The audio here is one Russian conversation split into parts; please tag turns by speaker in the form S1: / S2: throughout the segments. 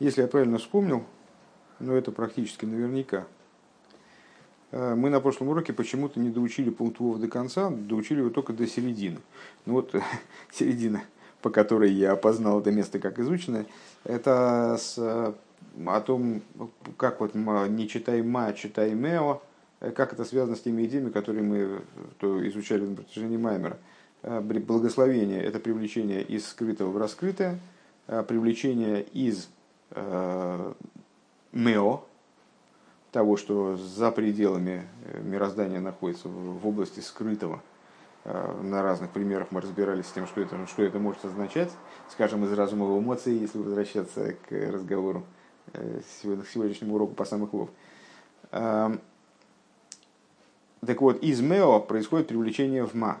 S1: Если я правильно вспомнил, но это практически наверняка, э, мы на прошлом уроке почему-то не доучили пункт Вов до конца, доучили его только до середины. Ну вот середина, по которой я опознал это место как изученное, это с, о том, как вот не читай ма, читай мео, э, как это связано с теми идеями, которые мы изучали на протяжении Маймера. Э, благословение – это привлечение из скрытого в раскрытое, привлечение из Э, мео, того, что за пределами э, мироздания находится в области скрытого. Э, на разных примерах мы разбирались с тем, что это, что это может означать, скажем, из разума в эмоции, если возвращаться к разговору к сегодняшнему уроку по самых лов. Так вот, из мео происходит привлечение в ма.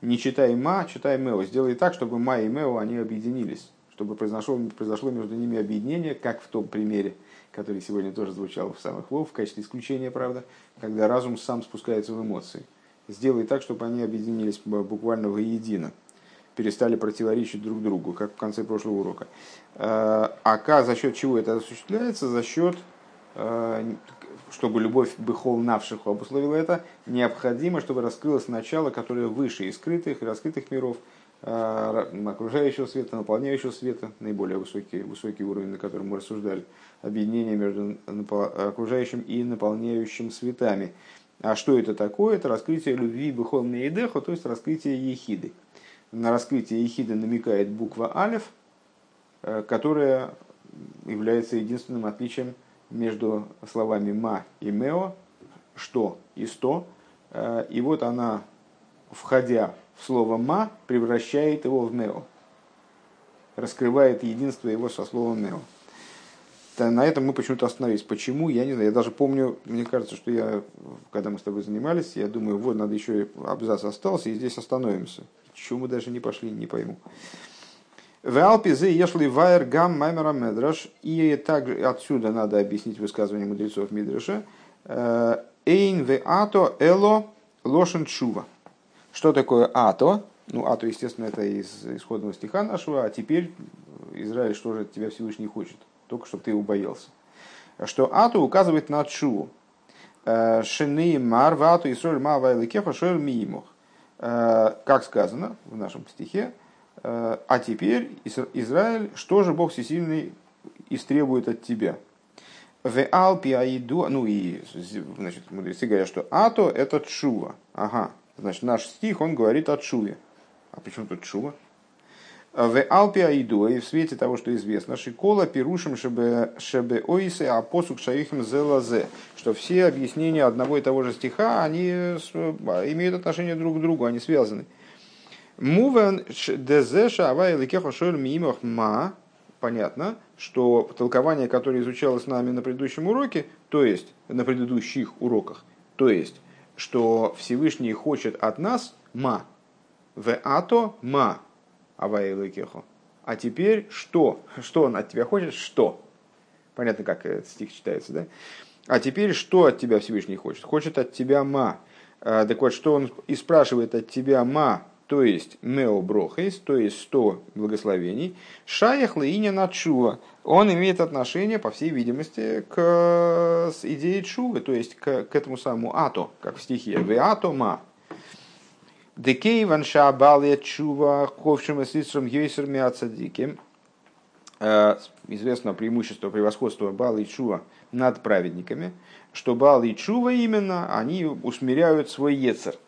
S1: Не читай ма, читай мео. Сделай так, чтобы ма и мео они объединились чтобы произошло, произошло между ними объединение, как в том примере, который сегодня тоже звучал в самых лов, в качестве исключения, правда, когда разум сам спускается в эмоции. Сделай так, чтобы они объединились буквально воедино, перестали противоречить друг другу, как в конце прошлого урока. А, а за счет чего это осуществляется? За счет, а, чтобы любовь быхол навших обусловила это, необходимо, чтобы раскрылось начало, которое выше и скрытых, и раскрытых миров – окружающего света, наполняющего света, наиболее высокий, высокий уровень, на котором мы рассуждали, объединение между окружающим и наполняющим светами. А что это такое? Это раскрытие любви Бухом Нейдехо, то есть раскрытие Ехиды. На раскрытие Ехиды намекает буква Алев, э, которая является единственным отличием между словами «ма» и «мео», «что» и «сто». Э, и вот она, входя слово «ма» превращает его в «мео», раскрывает единство его со словом «мео». На этом мы почему-то остановились. Почему, я не знаю. Я даже помню, мне кажется, что я, когда мы с тобой занимались, я думаю, вот, надо еще абзац остался, и здесь остановимся. Чего мы даже не пошли, не пойму. В Алпизе ешли вайер гам маймера медраш. И также отсюда надо объяснить высказывание мудрецов Мидраша. Э, Эйн ве ато эло лошен шува. Что такое ато? Ну, ато, естественно, это из исходного стиха нашего, а теперь Израиль что же от тебя Всевышний хочет? Только чтобы ты убоялся. Что ато указывает на чу. Э, Шины мар вату и соль ма вайликеха шойл миимох. Э, как сказано в нашем стихе, э, а теперь Израиль, что же Бог Всесильный истребует от тебя? В Алпи Аиду, ну и значит, мудрецы говорят, что ато это чува. Ага, Значит, наш стих, он говорит о Чуве. А почему тут Чува? В Алпе Аиду, и в свете того, что известно, Шикола пирушим шебе, шебе ойсе, а посук шаихим зелазе, что все объяснения одного и того же стиха, они имеют отношение друг к другу, они связаны. Мувен дезеша авай лекеха шойль мимах ма, понятно, что толкование, которое изучалось нами на предыдущем уроке, то есть на предыдущих уроках, то есть что Всевышний хочет от нас ма. В ато ма. Авайлыкехо. А теперь что? Что он от тебя хочет? Что? Понятно, как этот стих читается, да? А теперь что от тебя Всевышний хочет? Хочет от тебя ма. А, так вот, что он и спрашивает от тебя ма, то есть меоброхейс, то есть 100 благословений, шаях лаиня начува, он имеет отношение, по всей видимости, к идее чувы, то есть к, к этому самому ато, как в стихе «Ве ато ма». Декей ванша балия чува ковшим эсисром йойсерми ацадиким. Э, известно преимущество, превосходство Бала и Чува над праведниками, что Бал и Чува именно, они усмиряют свой Ецер –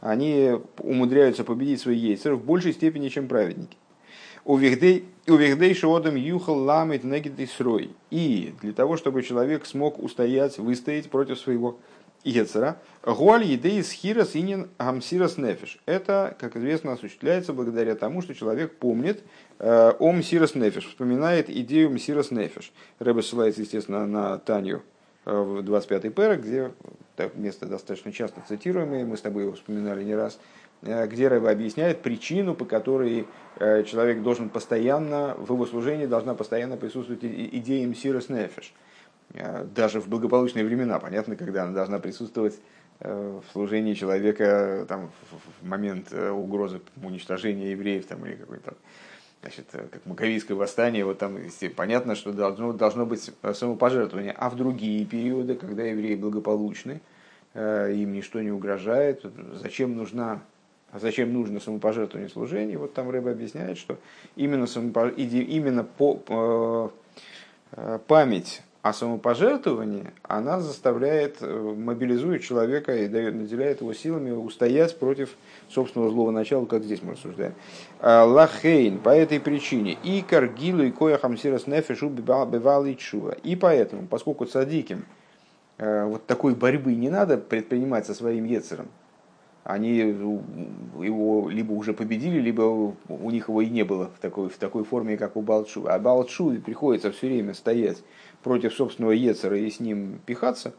S1: они умудряются победить свой яйцер в большей степени, чем праведники. У Вихдей Шиодам Юхал Ламит срой. И для того, чтобы человек смог устоять, выстоять против своего Ецера, Гуаль Едей Схирас Инин Гамсирас Нефиш. Это, как известно, осуществляется благодаря тому, что человек помнит э, о Мсирас Нефиш, вспоминает идею Мсирас Нефиш. Рэбе ссылается, естественно, на Танью э, в 25-й пэрок, где место достаточно часто цитируемое, мы с тобой его вспоминали не раз, э, где Рэба объясняет причину, по которой э, человек должен постоянно, в его служении должна постоянно присутствовать идея Мсирос Нефеш. Э, даже в благополучные времена, понятно, когда она должна присутствовать в служении человека там, в момент угрозы уничтожения евреев там, или какой-то значит, как маковийское восстание, вот там понятно, что должно, должно быть самопожертвование. А в другие периоды, когда евреи благополучны, им ничто не угрожает, зачем нужна а зачем нужно самопожертвование служения? Вот там Рэба объясняет, что именно, самопо... именно по... память о самопожертвовании, она заставляет, э, мобилизует человека и дает, наделяет его силами устоять против собственного злого начала, как здесь мы рассуждаем. А, лахейн, по этой причине, и каргилу, и коя хамсирас нефешу бивал и чува. И поэтому, поскольку цадиким э, вот такой борьбы не надо предпринимать со своим ецером, они его либо уже победили, либо у них его и не было в такой, в такой форме, как у Балчу. А Балчу приходится все время стоять против собственного Ецера и с ним пихаться,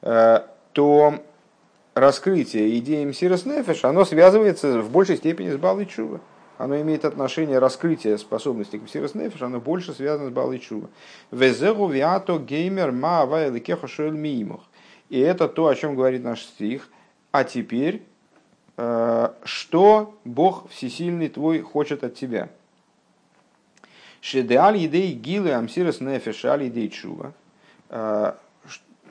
S1: э, то раскрытие идеи Мсирос Нефеш, оно связывается в большей степени с Балой Чува. Оно имеет отношение раскрытия способности к Мсирос Нефеш, оно больше связано с Балой Чува. Везеру виато геймер ма авайликеха шоэль миимух. И это то, о чем говорит наш стих. А теперь, э, что Бог Всесильный твой хочет от тебя – Шедеаль едей гилы амсирас нефеш аль едей чува. А,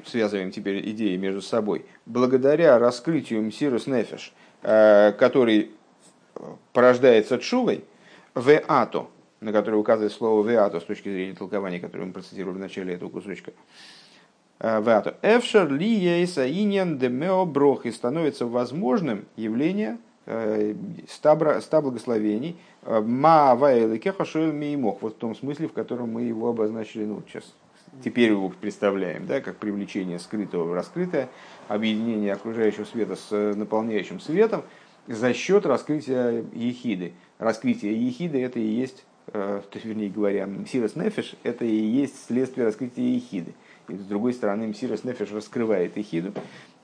S1: связываем теперь идеи между собой. Благодаря раскрытию мсирус нефеш, а, который порождается чувой, в ато, на который указывает слово веато с точки зрения толкования, которое мы процитировали в начале этого кусочка. А, веато. Эфшер ли ейса иньян демео брох и становится возможным явление э, ста благословений, Ма Вайликеха Шоэл Меймох, вот в том смысле, в котором мы его обозначили, ну, сейчас, теперь его представляем, да, как привлечение скрытого в раскрытое, объединение окружающего света с э, наполняющим светом за счет раскрытия ехиды. Раскрытие ехиды это и есть, э, то вернее говоря, Мсирос Нефиш это и есть следствие раскрытия ехиды. И с другой стороны, Мсирос Нефиш раскрывает ехиду.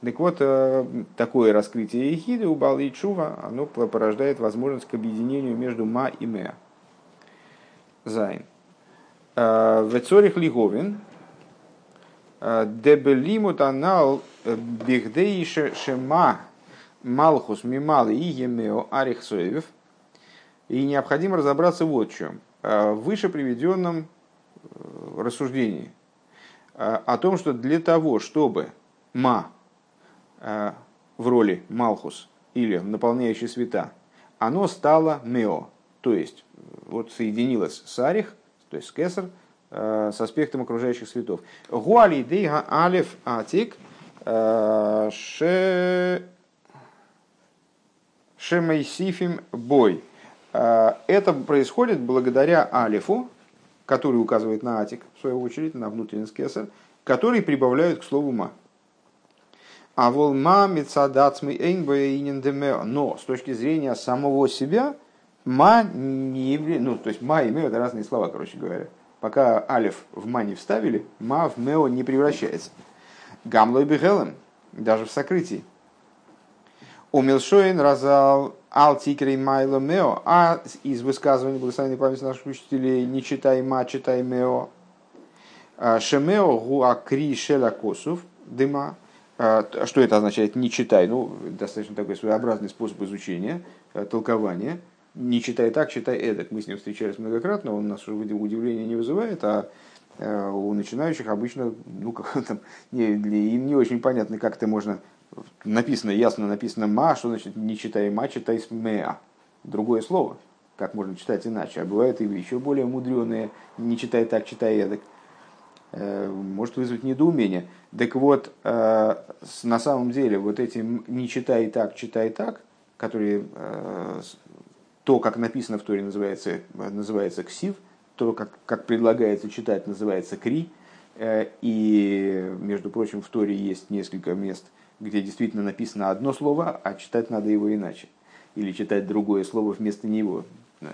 S1: Так вот, э, такое раскрытие Ехиды у Балы и Чува, оно порождает возможность к объединению между Ма и Меа. Зайн. Э, Вецорих Лиговин, э, Дебелимут анал бихдей шема малхус мимал и емео арихсоевев. И необходимо разобраться вот в чем. В выше приведенном рассуждении о том, что для того, чтобы ма, в роли Малхус или наполняющий света, оно стало Мео, то есть вот соединилось с Арих, то есть с Кесар, э, с аспектом окружающих светов. Гуали дейга алев атик э, ше шемейсифим бой. Это происходит благодаря алифу, который указывает на атик, в свою очередь, на внутренний кесар, который прибавляют к слову ма. А волма мецадацмы эйнбоинендеме. Но с точки зрения самого себя, ма не является... Ну, то есть ма и мео это разные слова, короче говоря. Пока алиф в ма не вставили, ма в мео не превращается. Гамлой бигелем, даже в сокрытии. Умилшоин разал ал тикрей майло мео, а из высказывания благословенной памяти наших учителей не читай ма, читай мео. Шемео гуакри шеля косов дыма, что это означает «не читай»? Ну, достаточно такой своеобразный способ изучения, э, толкования. Не читай так, читай эдак. Мы с ним встречались многократно, он нас уже удивления не вызывает, а э, у начинающих обычно, ну, как там, не, им не очень понятно, как это можно, написано, ясно написано «ма», что значит «не читай ма», читай «меа». Другое слово, как можно читать иначе. А бывают и еще более мудреные «не читай так, читай эдак». Э, может вызвать недоумение. Так вот, э, на самом деле, вот эти «не читай так, читай так», которые э, то, как написано в Торе, называется, называется ксив, то, как, как предлагается читать, называется кри. И, между прочим, в Торе есть несколько мест, где действительно написано одно слово, а читать надо его иначе. Или читать другое слово вместо него.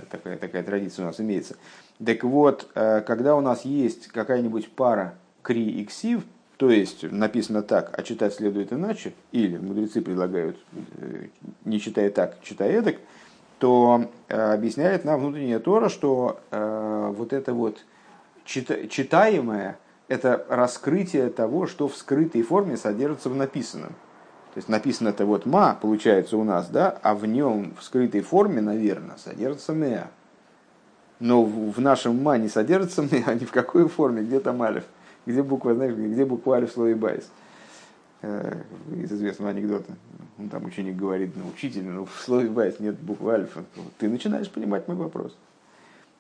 S1: Такая, такая традиция у нас имеется. Так вот, э, когда у нас есть какая-нибудь пара кри и ксив, то есть написано так, а читать следует иначе, или мудрецы предлагают, э, не читая так, читая эдак, то э, объясняет нам внутренняя Тора, что вот это вот читаемое, это раскрытие того, что в скрытой форме содержится в написанном. То есть написано это вот ма, получается у нас, да, а в нем в скрытой форме, наверное, содержится меа. но в нашем ма не содержится а ни в какой форме, где там алиф, где буква, знаешь, где буква алиф в слове байс. Э, из известного анекдота. Он там ученик говорит, ну, учитель, ну, в слове байс нет буквы альфа. Ты начинаешь понимать мой вопрос.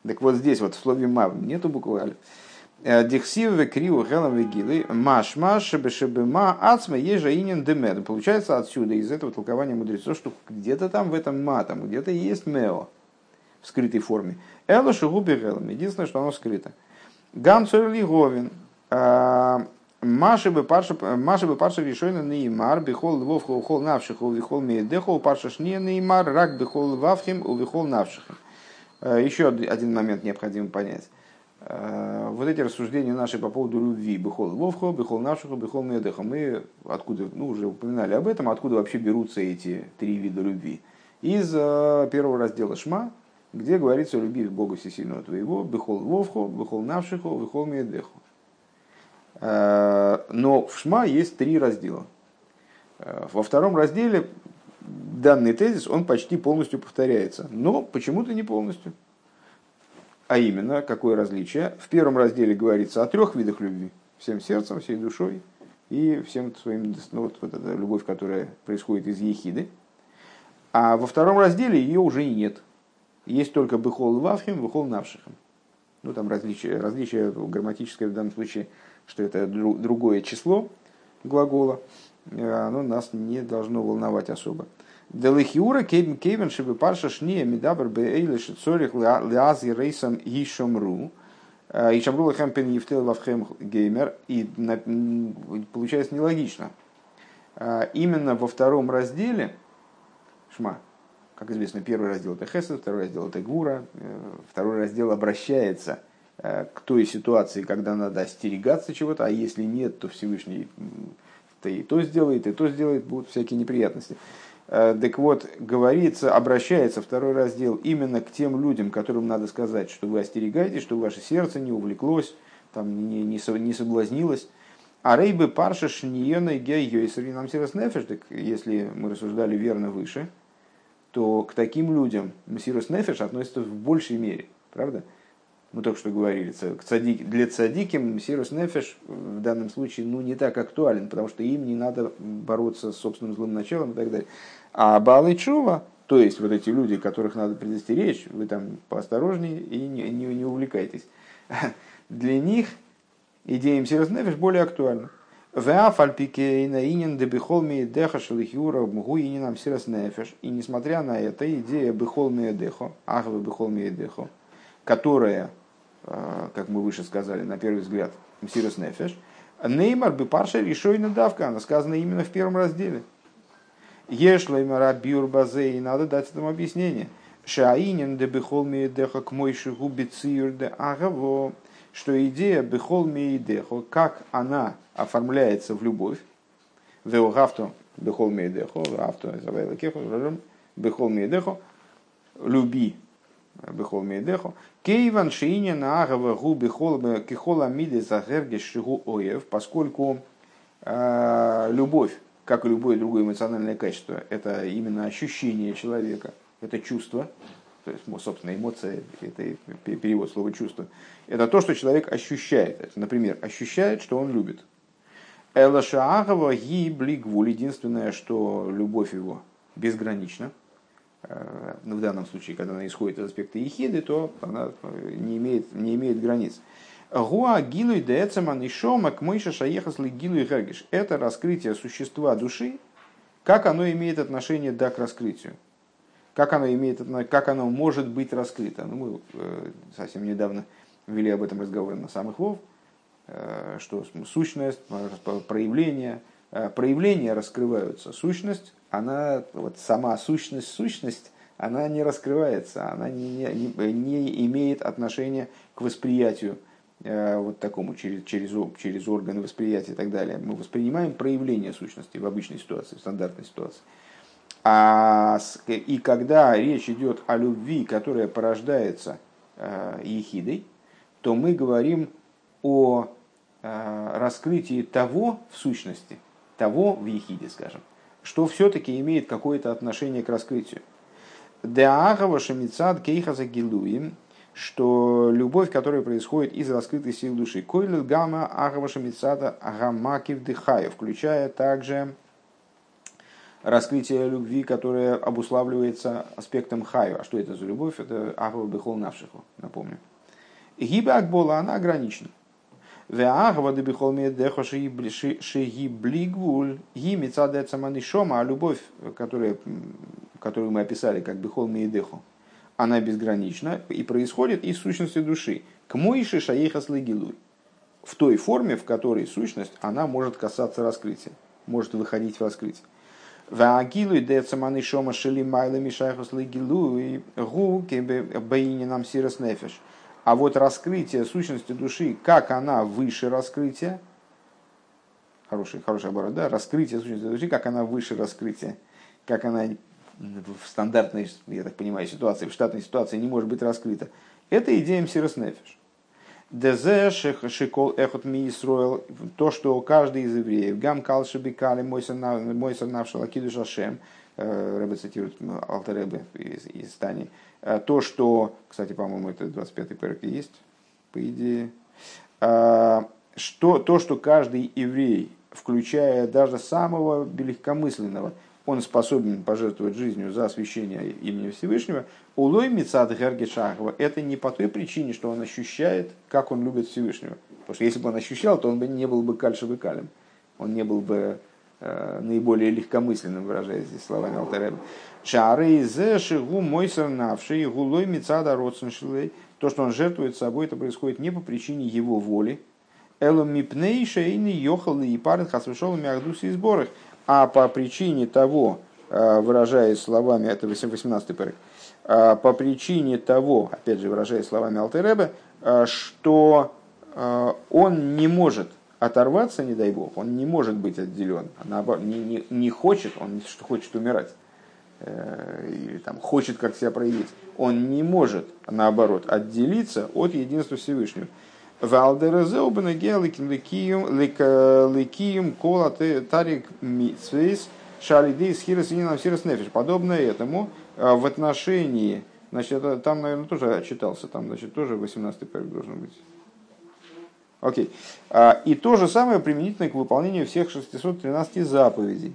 S1: Так вот здесь вот в слове ма нету буквы альфа. Дихсивы криу хелам вегилы маш маш ма ацма ежаинин демед. Получается отсюда, из этого толкования мудрецов, что где-то там в этом ма, там где-то есть мео в скрытой форме. Эло шигуби гелам. Единственное, что оно скрыто. Гам говин. А, Маши бы парша решойна неймар бихол львов хол навших у вихол меедехол парша шне неймар рак бихол вавхим у вихол навшихим. Э, еще один момент необходимо понять. Э, вот эти рассуждения наши по поводу любви. Бихол львовхо, бихол навшиху, бихол меедеха. Мы откуда, ну уже упоминали об этом, откуда вообще берутся эти три вида любви. Из э, первого раздела Шма, где говорится о любви к Богу Всесильного твоего, бихол львовхо, бихол навшиху, бихол меедеху. Э, но в Шма есть три раздела. Во втором разделе данный тезис, он почти полностью повторяется, но почему-то не полностью. А именно, какое различие? В первом разделе говорится о трех видах любви. Всем сердцем, всей душой и всем своим, ну, вот, вот эта любовь, которая происходит из ехиды. А во втором разделе ее уже и нет. Есть только быхол вавхим, быхол навшихим. Ну, там различие, различие грамматическое в данном случае – что это другое число глагола, э, оно нас не должно волновать особо. Делихиура кейбен кейбен шибы парша шния медабр беэйле шицорих лиази рейсам ишомру. Э, ишомру лахем пен ефтел вавхем геймер. И получается нелогично. Э, именно во втором разделе, шма, как известно, первый раздел это хесед, второй раздел это гура, второй раздел обращается – Э, к той ситуации, когда надо остерегаться чего-то, а если нет, то Всевышний то и то сделает, и то сделает, будут всякие неприятности. Э, так вот, говорится, обращается второй раздел именно к тем людям, которым надо сказать, что вы остерегаетесь, что ваше сердце не увлеклось, там, не, не, не соблазнилось. А рейбы парша шниена гей нам нефеш, так если мы рассуждали верно выше, то к таким людям Мсирос Нефеш относится в большей мере, правда? Мы только что говорили, для цадики Сирус Нефеш в данном случае ну, не так актуален, потому что им не надо бороться с собственным злым началом и так далее. А Балы Чува, то есть вот эти люди, которых надо предостеречь, вы там поосторожнее и не, не, не увлекайтесь. Для них идея Сирус Нефеш более актуальна. И несмотря на это, идея бехолмия дехо, ахвы бехолмия дехо, которая как мы выше сказали, на первый взгляд, Мсирос Нефеш, Неймар бы парша решойна давка, она сказана именно в первом разделе. Ешлаймара бюр базе, и надо дать этому объяснение. Шаинин де бехол деха к мой губи де агаво, что идея бехол дехо, как она оформляется в любовь, веогавто бехол дехо, авто завайла кехо, бехол дехо, люби бехол мейдехо. Кейван шииня на агава гу бехол кихола миде загергеш шигу оев, поскольку э, любовь, как и любое другое эмоциональное качество, это именно ощущение человека, это чувство, то есть, собственно, эмоция, это перевод слова чувство, это то, что человек ощущает. Например, ощущает, что он любит. Элашаагова ги блигвуль, единственное, что любовь его безгранична, ну, в данном случае, когда она исходит из аспекта ехиды, то она э, не имеет, не имеет границ. Гуа гилуй децаман и шома к мыша шаехасли гилуй гагиш. Это раскрытие существа души, как оно имеет отношение да, к раскрытию. Как оно, имеет, как оно может быть раскрыто. Ну, мы э, совсем недавно вели об этом разговор на самых лов, что сущность, проявление, проявления раскрываются. Сущность она, вот сама сущность, сущность, она не раскрывается, она не, не, не имеет отношения к восприятию э, вот такому, через, через, через органы восприятия и так далее. Мы воспринимаем проявление сущности в обычной ситуации, в стандартной ситуации. А, и когда речь идет о любви, которая порождается э, ехидой, то мы говорим о э, раскрытии того в сущности, того в ехиде, скажем, что все-таки имеет какое-то отношение к раскрытию. Деагава шамицад кейхаза гилуим что любовь, которая происходит из раскрытой сил души. Койлил гамма агаваша мицата агамакив дыхаю, включая также раскрытие любви, которое обуславливается аспектом хаю. А что это за любовь? Это агава бехол навшиху, напомню. Гиба акбола, она ограничена. Веагава дебихол медехо шеги блигвуль ги мецадет саманишома, а любовь, которая, которую мы описали как бихол медехо, она безгранична и происходит из сущности души. К моиши шаехас легилуй. В той форме, в которой сущность, она может касаться раскрытия, может выходить в раскрытие. Ваагилу и децаманы шома шели майлами шайхус легилуй гу кебе баини нам сирос нефеш. А вот раскрытие сущности души, как она выше раскрытия, хороший, хороший оборот, да, раскрытие сущности души, как она выше раскрытия, как она в стандартной, я так понимаю, ситуации, в штатной ситуации не может быть раскрыта. Это идея Мсирос Нефиш. Дезе шикол эхот ми Исроил, то, что каждый из евреев, гам кал шабикали мойсер навшал акиду шашем, Рэбе цитирует Алтеребе из, из Тани, э, то, что, кстати, по-моему, это 25-й перек есть, по идее, э, что, то, что каждый еврей, включая даже самого легкомысленного, он способен пожертвовать жизнью за освящение имени Всевышнего, улой мецад Гергешахова, это не по той причине, что он ощущает, как он любит Всевышнего. Потому что если бы он ощущал, то он бы не был бы кальшевый калем. Он не был бы э, наиболее легкомысленным, выражаясь здесь словами Алтареба. Шары зе шигу мойсер навший гулой мецада родсеншилей. То, что он жертвует собой, это происходит не по причине его воли. Элом мипней шейни йохал и парен хасвешол мягдуси и сборах а по причине того, э, выражаясь словами, это 18-й парик, э, по причине того, опять же выражаясь словами Алтеребе, э, что он не может оторваться, не дай бог, он не может быть отделен, а наоборот, не, не, не хочет, он что хочет умирать, или там хочет как себя проявить, он не может, наоборот, отделиться от единства Всевышнего. Валдерезеубана геликим ликием кола тарик митсвейс шалидей схирос и нам сирос нефиш. Подобно этому э, в отношении, значит, это, там, наверное, тоже читался, там, значит, тоже 18-й парик должен быть. Окей. А, и то же самое применительно к выполнению всех 613 заповедей.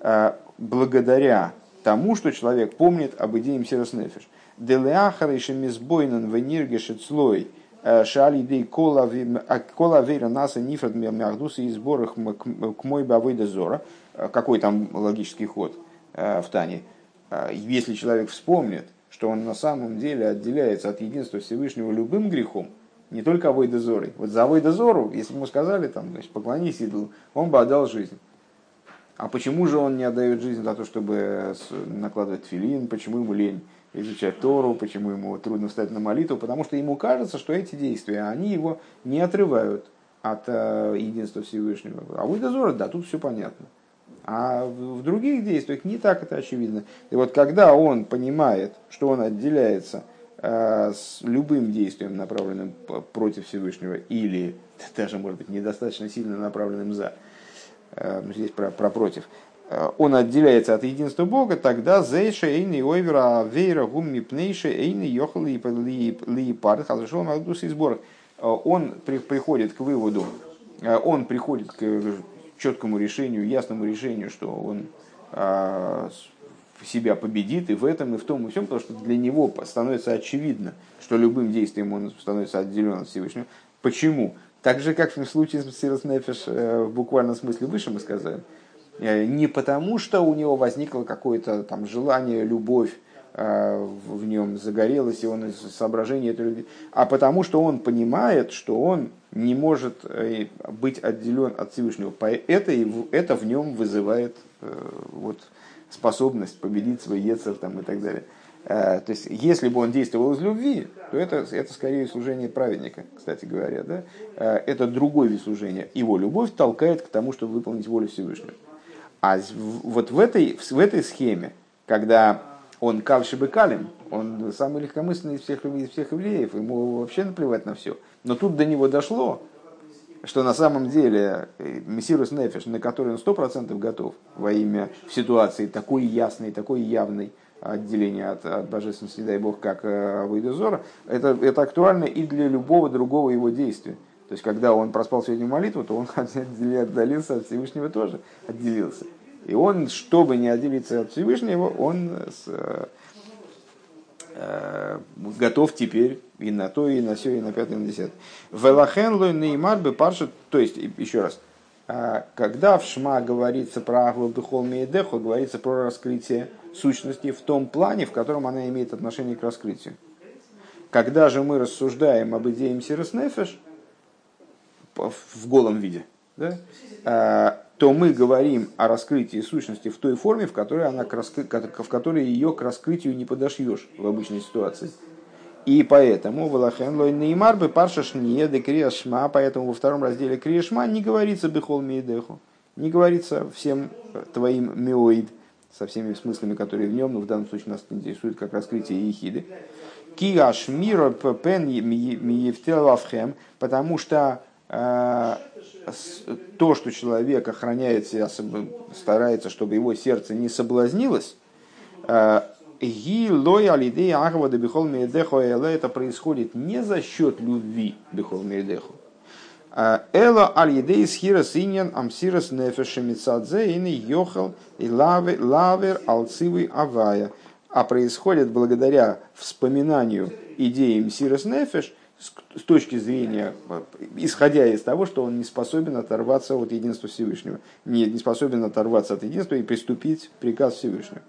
S1: А, благодаря тому, что человек помнит об идее Мсирос Нефиш. Делеахара и шемизбойнан вениргешецлой – Э, шали дей кола вера наса нифрат мягдуса и сборах к мой бавыда зора. Какой там логический ход в Тане? Если человек вспомнит, что он на самом деле отделяется от единства Всевышнего любым грехом, не только Авойда Зорой. Вот за Авойда Зору, если бы ему сказали, там, значит, поклонись идолу, он бы отдал жизнь. А почему же он не отдает жизнь за то, чтобы накладывать филин, почему ему лень? изучать Тору, почему ему трудно встать на молитву, потому что ему кажется, что эти действия, они его не отрывают от э, единства Всевышнего. А у Идозора, да, тут все понятно. А в других действиях не так это очевидно. И вот когда он понимает, что он отделяется с любым действием, направленным против Всевышнего, или даже, может быть, недостаточно сильно направленным за, э, здесь про, про против, Э, он отделяется от единства Бога, тогда зейша эйни ойвера вейра гумми пнейша эйни йохал ли пар хазашол магдус и. Э, он приходит к выводу, э, он приходит к четкому решению, ясному решению, что он себя победит и в этом, и в том, и всем, потому что для него становится очевидно, что любым действием он становится отделен от Всевышнего. Почему? Так же, как в случае с Сирос Нефиш в буквальном смысле выше мы сказали – Э, не потому, что у него возникло какое-то там желание, любовь э, в нем загорелась, и он из соображений этой любви, а потому, что он понимает, что он не может э, быть отделен от Всевышнего. Это, это в нем вызывает вот, способность победить свой Ецер там, и так далее. То есть, если бы он действовал из любви, то это, это скорее служение праведника, кстати говоря. Да? Это другой вид служения. Его любовь толкает к тому, чтобы выполнить волю Всевышнего. А вот в этой, в этой схеме, когда он калшибекалем, он самый легкомысленный из всех, из всех евреев, ему вообще наплевать на все. Но тут до него дошло, что на самом деле э, Мессирус Нефиш, на который он сто процентов готов во имя ситуации такой ясной, такой явной, отделение от, от божественности, дай бог, как Авойдозора, это, это актуально и для любого другого его действия. То есть, когда он проспал сегодня молитву, то он отделился от Всевышнего тоже, отделился. И он, чтобы не отделиться от Всевышнего, он э, готов теперь и на то, и на все, и на пятое, и на десятое. Велахен лой неймар бы парша, то есть, еще раз, а, когда в Шма говорится про Ахвал Духол Мейдеху, говорится про раскрытие сущности в том плане, в котором она имеет отношение к раскрытию. Когда же мы рассуждаем об идее Мсирос Нефеш, в голом виде, да, а, то мы говорим о раскрытии сущности в той форме, в которой, она к раскры... в которой ее к раскрытию не подошьешь в обычной ситуации. И поэтому Валахен лой неймар бы паршаш не де криашма, поэтому во втором разделе криашма не говорится бехол мейдеху, не говорится всем твоим миоид, со всеми смыслами, которые в нем, но в данном случае нас интересует как раскрытие ехиды. Киаш миро пен миевтелавхем, потому что э, то, что человек охраняет себя, старается, чтобы его сердце не соблазнилось, э, это происходит не за счет любви бихол мейдеху. А, Эла аль-едей иньян амсирас нефеша мицадзе ины йохал и лавер алцивый авая. А происходит благодаря вспоминанию идеи мсирас нефеш с точки зрения, исходя из того, что он не способен оторваться от единства Всевышнего, не, не способен оторваться от единства и приступить приказ Всевышнего.